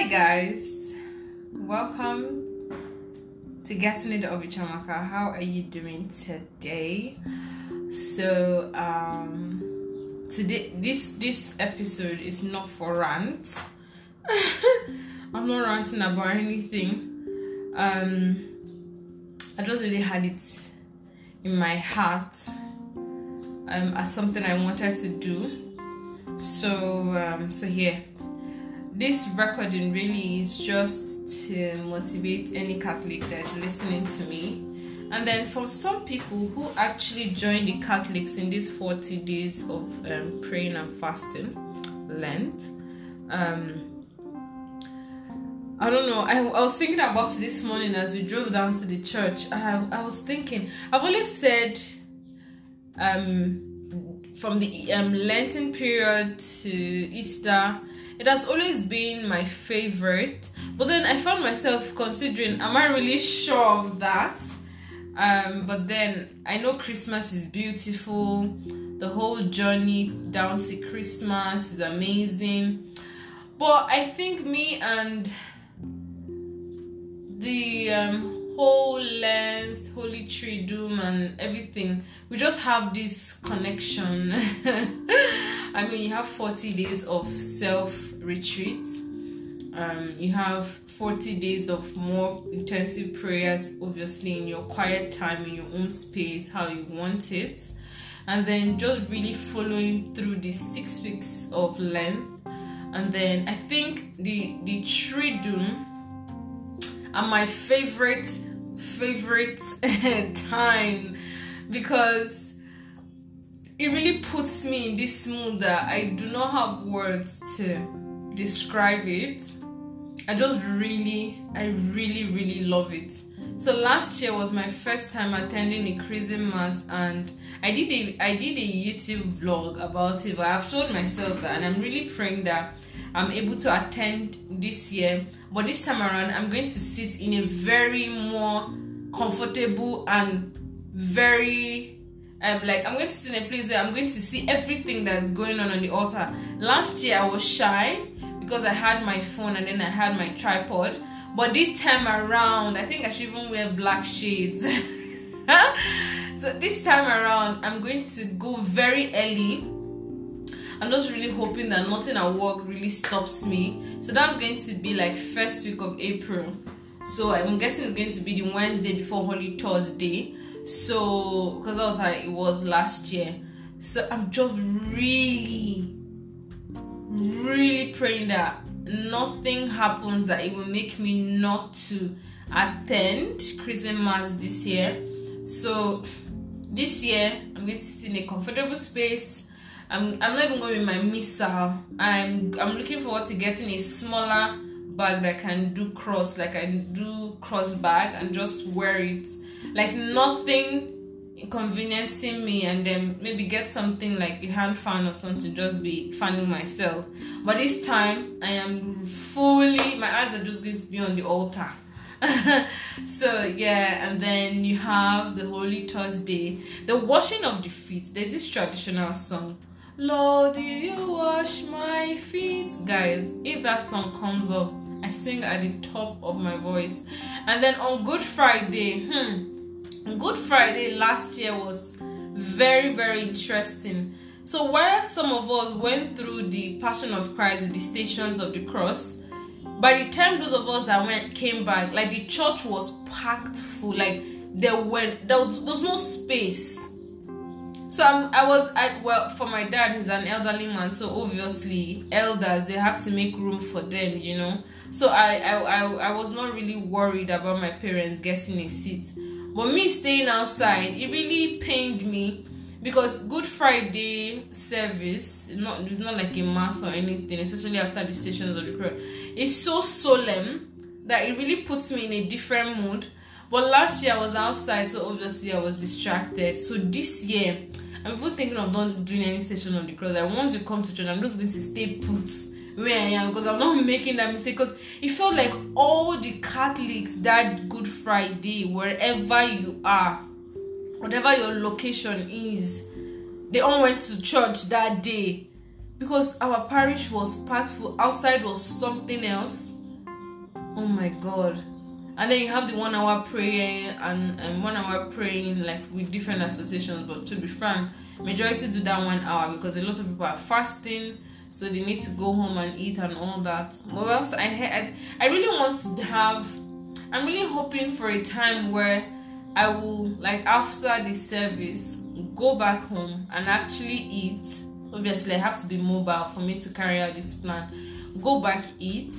Hi guys, welcome to Getting It Obi Chiamaka. How are you doing today? So um today this this episode is not for rant. I'm not ranting about anything. Um I just really had it in my heart um as something I wanted to do. So um so here this recording really is just to motivate any Catholic that is listening to me. And then for some people who actually join the Catholics in these 40 days of um, praying and fasting, Lent, um, I don't know. I, I was thinking about this morning as we drove down to the church. I, I was thinking, I've always said um, from the um, Lenten period to Easter, it has always been my favorite. But then I found myself considering, am I really sure of that? Um, but then I know Christmas is beautiful. The whole journey down to Christmas is amazing. But I think me and the um, whole Lent, Holy Triduum, and everything, we just have this connection. I mean, you have 40 days of self retreat. Um, you have 40 days of more intensive prayers, obviously, in your quiet time, in your own space, how you want it. And then just really following through the six weeks of Lent. And then I think the the Triduum are my favorite favorite time because it really puts me in this mood that I do not have words to describe it. I just really, I really, really love it. So last year was my first time attending a Chrism mass, and I did a I did a YouTube vlog about it. But I've told myself that, and I'm really praying that I'm able to attend this year. But this time around, I'm going to sit in a very more comfortable and very um like I'm going to sit in a place where I'm going to see everything that's going on on the altar. Last year I was shy because I had my phone and then I had my tripod. But this time around, I think I should even wear black shades. so this time around, I'm going to go very early. I'm just really hoping that nothing at work really stops me. So that's going to be like first week of April. So I'm guessing it's going to be the Wednesday before Holy Thursday. So because that was how it was last year. So I'm just really really praying that nothing happens that it will make me not to attend Chrism mass this year. So this year I'm going to sit in a comfortable space. I'm, I'm not even going with my missal. I'm I'm looking forward to getting a smaller bag that can do cross, like I do cross bag and just wear it. Like nothing inconveniencing me and then maybe get something like a hand fan or something just be fanning myself but this time i am fully my eyes are just going to be on the altar so yeah and then you have the holy thursday the washing of the feet. There's this traditional song lord do you wash my feet? Guys if that song comes up i sing at the top of my voice. And then on good friday hmm Good Friday last year was very, very interesting. So, while some of us went through the Passion of Christ with the stations of the cross, by the time those of us that went came back, like the church was packed full, like there went there was, there was no space. So I'm, I was at well for my dad. He's an elderly man, so obviously elders they have to make room for them, you know. So I I I, I was not really worried about my parents getting a seat. But me staying outside, it really pained me because Good Friday service, not it's not like a mass or anything, especially after the stations of the cross. It's so solemn that it really puts me in a different mood. But last year I was outside, so obviously I was distracted. So this year, I'm even thinking of not doing any station of the cross. Like once you come to church, I'm just going to stay put where I am because I'm not making that mistake. Because it felt like all the Catholics that Good Friday, wherever you are, whatever your location is, they all went to church that day because our parish was packed full. Outside was something else. oh my god and then you have the one hour prayer and, and one hour praying like with different associations but to be frank majority do that one hour because a lot of people are fasting so they need to go home and eat and all that but also I, I i really want to have i'm really hoping for a time where i will like after the service go back home and actually eat. Obviously i have to be mobile for me to carry out this plan. Go back eat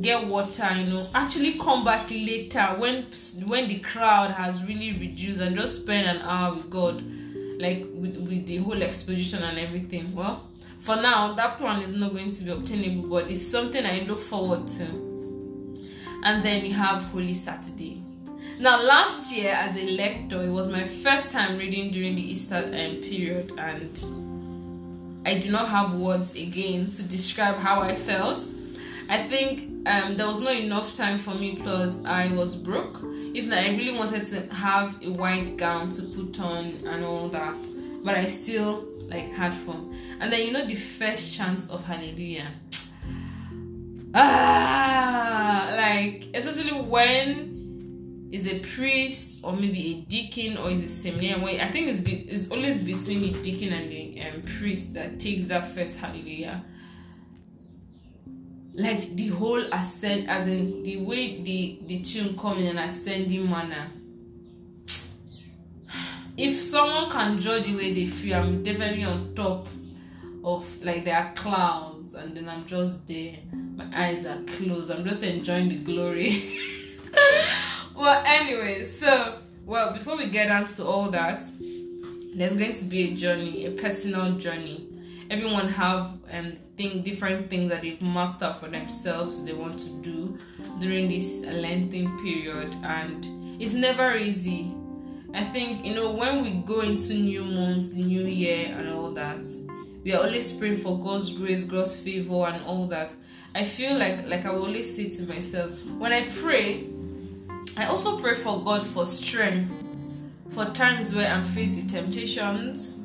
get water you know actually come back later when when the crowd has really reduced and just spend an hour with god like with, with the whole exposition and everything. Well for now that plan is not going to be obtainable but it's something i look forward to. And then we have holy saturday now last year as a lector it was my first time reading during the easter um, period and i do not have words again to describe how i felt. I think um, there was not enough time for me plus i was broke. Not i really wanted to have a white gown to put on and all that but i still like had fun. And then you know the first chant of hallelujah. Ah like especially when is a priest or maybe a deacon or is a seminarian? I think it's, be, it's always between the deacon and the um, priest that takes that first hallelujah. Like the whole ascent as in the way the the tune come in an ascending manner. If someone can judge the way they feel i'm definitely on top of like there are clouds and then i'm just there. My eyes are closed. I'm just enjoying the glory well anyway so well before we get into all that there's going to be a journey a personal journey. Everyone have um think different things that they've mapped out for themselves they want to do during this lengthy period and it's never easy. I think you know when we go into new months new year and all that we are always praying for god's grace god's favor and all that. I feel like like i will always say to myself when i pray i also pray for god for strength for times where i'm faced with temptations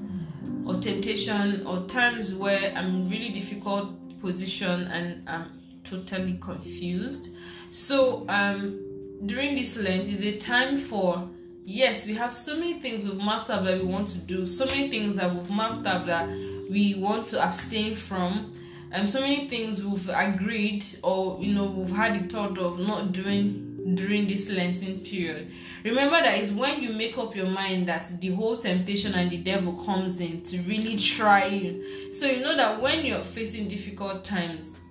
or temptation or times where I'm in really difficult position and I'm totally confused. So um during this Lent is a time for yes, we have so many things we've marked up that we want to do, so many things that we've marked up that we want to abstain from. Um, so many things we've agreed or you know we've had the thought of not doing during this Lenten period. Remember that is when you make up your mind that the whole temptation and the devil comes in to really try you. So you know that when you're facing difficult times,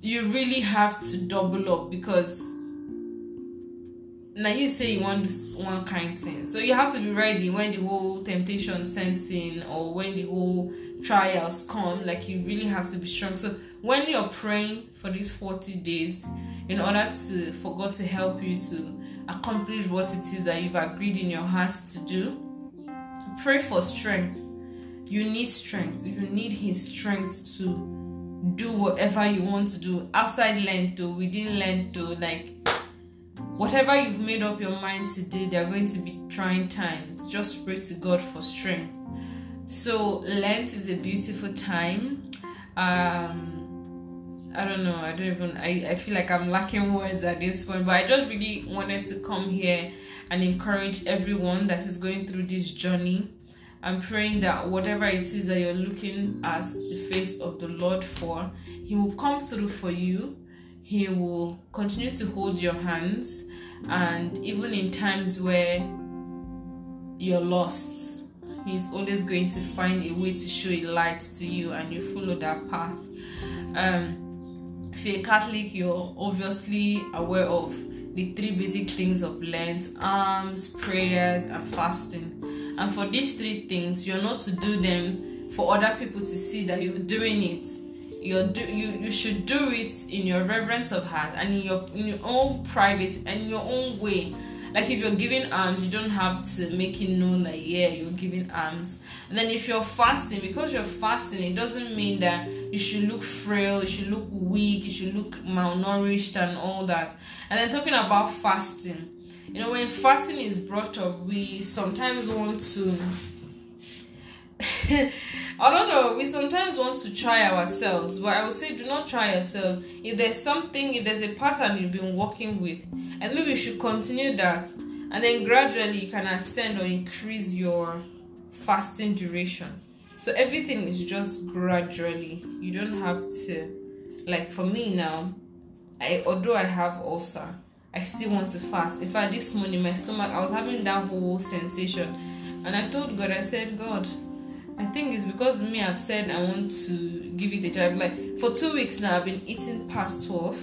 you really have to double up because now you say you want this one kind thing. So you have to be ready when the whole temptation sends in or when the whole trials come. Like you really have to be strong. So when you're praying for these 40 days, in order to for God to help you to accomplish what it is that you've agreed in your heart to do. Pray for strength. You need strength. You need His strength to do whatever you want to do outside Lent or within Lent or like whatever you've made up your mind to do, there are going to be trying times. Just pray to God for strength. So Lent is a beautiful time. Um, I don't know. I don't even. I, I feel like I'm lacking words at this point, but I just really wanted to come here and encourage everyone that is going through this journey. I'm praying that whatever it is that you're looking at the face of the Lord for, He will come through for you. He will continue to hold your hands, and even in times where you're lost, He's always going to find a way to show a light to you, and you follow that path. Um, if you're a Catholic, you're obviously aware of the three basic things of Lent alms, prayers, and fasting. And for these three things, you're not to do them for other people to see that you're doing it. You're do, you, you should do it in your reverence of heart and in your in your own privacy and your own way. Like if you're giving alms you don't have to make it known that yeah you're giving alms. And then if you're fasting because you're fasting it doesn't mean that you should look frail you should look weak you should look malnourished and all that. And then talking about fasting you know when fasting is brought up we sometimes want to I don't know. We sometimes want to try ourselves, but I would say do not try yourself. If there's something, if there's a pattern you've been working with, and maybe you should continue that, and then gradually you can ascend or increase your fasting duration. So everything is just gradually. You don't have to, like for me now, I although I have ulcer, I still want to fast. In fact, this morning my stomach, I was having that whole sensation, and I told God, I said, God I think it's because me I've said I want to give it a try. Like for two weeks now, I've been eating past twelve.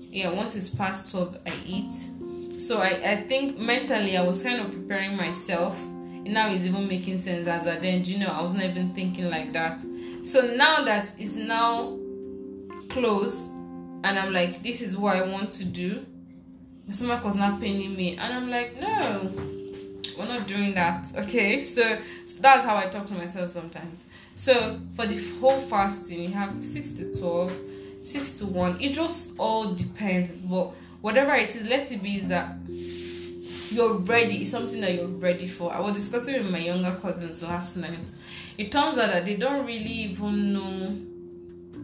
Yeah, once it's past twelve, I eat. So I, I think mentally I was kind of preparing myself. And now it's even making sense as I then, you know, I was not even thinking like that. So now that it's now close, and I'm like, this is what I want to do. My stomach was not paining me, and I'm like, no, we're not doing that okay? So, so, that's how i talk to myself sometimes. So for the whole fasting you have 6 to 12 6 to 1 it just all depends but whatever it is let it be is that you're ready it's something that you're ready for. I was discussing with my younger cousins last night. It turns out that they don't really even know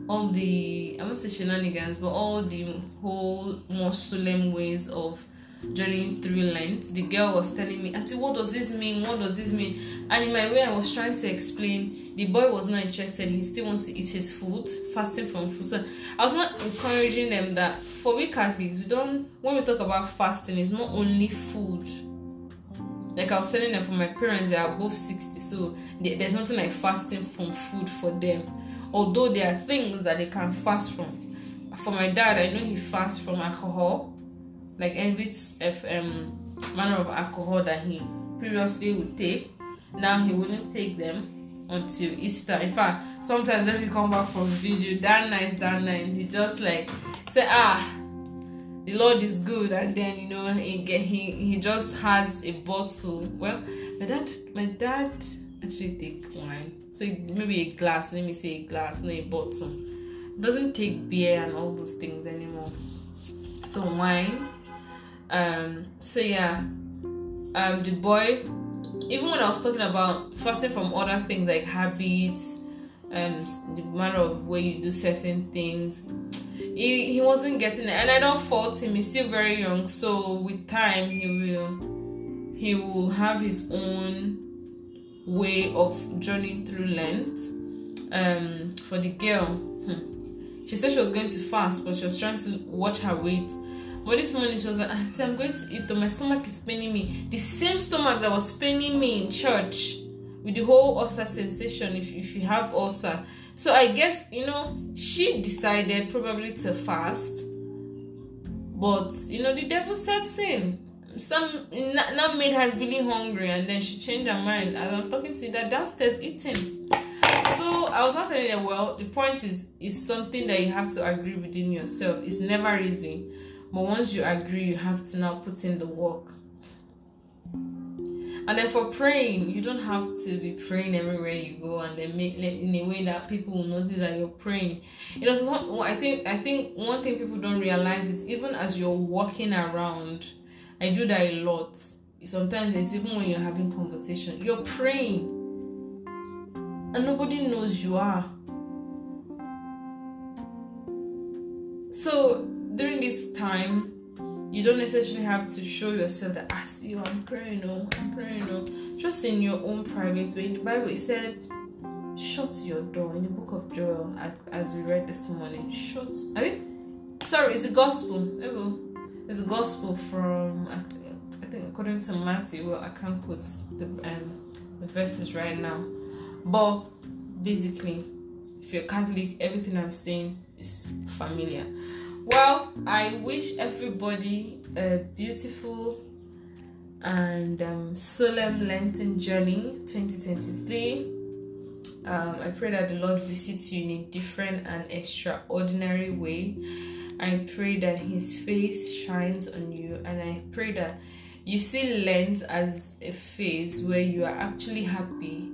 all the i won't say shenanigans but all the whole more solemn ways of journeying through Lent, the girl was telling me, Auntie, what does this mean? What does this mean? And in my way, I was trying to explain. The boy was not interested. He still wants to eat his food, fasting from food. So I was not encouraging them that for we Catholics, we don't, when we talk about fasting, it's not only food. Like I was telling them, for my parents, they are both 60, so there's nothing like fasting from food for them. Although there are things that they can fast from. For my dad, I know he fasts from alcohol like every um, manner of alcohol that he previously would take. Now he wouldn't take them until Easter. In fact, sometimes when we come back from vigil, that night, that night, he just like say, ah, the Lord is good, and then you know he get he he just has a bottle. Well, my dad, my dad actually take wine, so maybe a glass. Let me say a glass, not a bottle. doesn't take beer and all those things anymore. So wine um, so yeah, um, the boy, even when I was talking about fasting from other things like habits and the manner of way you do certain things, he, he wasn't getting it. And I don't fault him, he's still very young, so with time he will he will have his own way of journeying through Lent. Um, for the girl, hmm, she said she was going to fast, but she was trying to watch her weight but this morning she was like, Auntie, I'm going to eat though. My stomach is paining me. The same stomach that was paining me in church with the whole ulcer sensation if, if you have ulcer. So I guess, you know, she decided probably to fast. But, you know, the devil sets in. Some now made her really hungry and then she changed her mind. As I'm talking to that downstairs eating. So I was not telling her, well, the point is is something that you have to agree within yourself. It's never easy but once you agree, you have to now put in the work. And then for praying, you don't have to be praying everywhere you go and then make in a way that people will notice that you're praying. You know, so I think I think one thing people don't realize is even as you're walking around, I do that a lot. Sometimes it's even when you're having conversation, you're praying, and nobody knows you are. So during this time, you don't necessarily have to show yourself that I ah, see you, I'm praying, oh, I'm praying, oh. Just in your own private way. In the Bible, it said, shut your door. In the book of Joel, as we read this morning, shut. I mean, sorry, it's the gospel. It's the gospel from, I think, according to Matthew. Well, I can't put the, um, the verses right now. But basically, if you're Catholic, everything I'm saying is familiar. Well, I wish everybody a beautiful and um, solemn Lenten journey 2023. Um, I pray that the Lord visits you in a different and extraordinary way. I pray that His face shines on you, and I pray that you see Lent as a phase where you are actually happy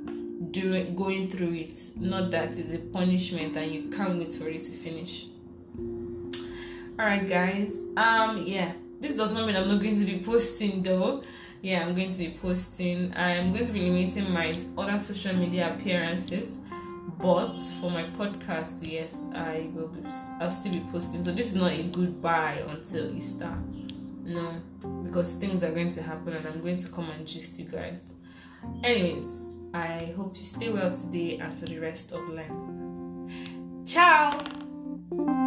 doing going through it, not that it's a punishment and you can't wait for it to finish all right guys um yeah this does not mean i'm not going to be posting though yeah, I'm going to be posting. I'm going to be limiting my other social media appearances, but for my podcast, yes, I will. Be, I'll still be posting. So this is not a goodbye until Easter, no, because things are going to happen, and I'm going to come and gist you guys. Anyways, I hope you stay well today and for the rest of life. Ciao.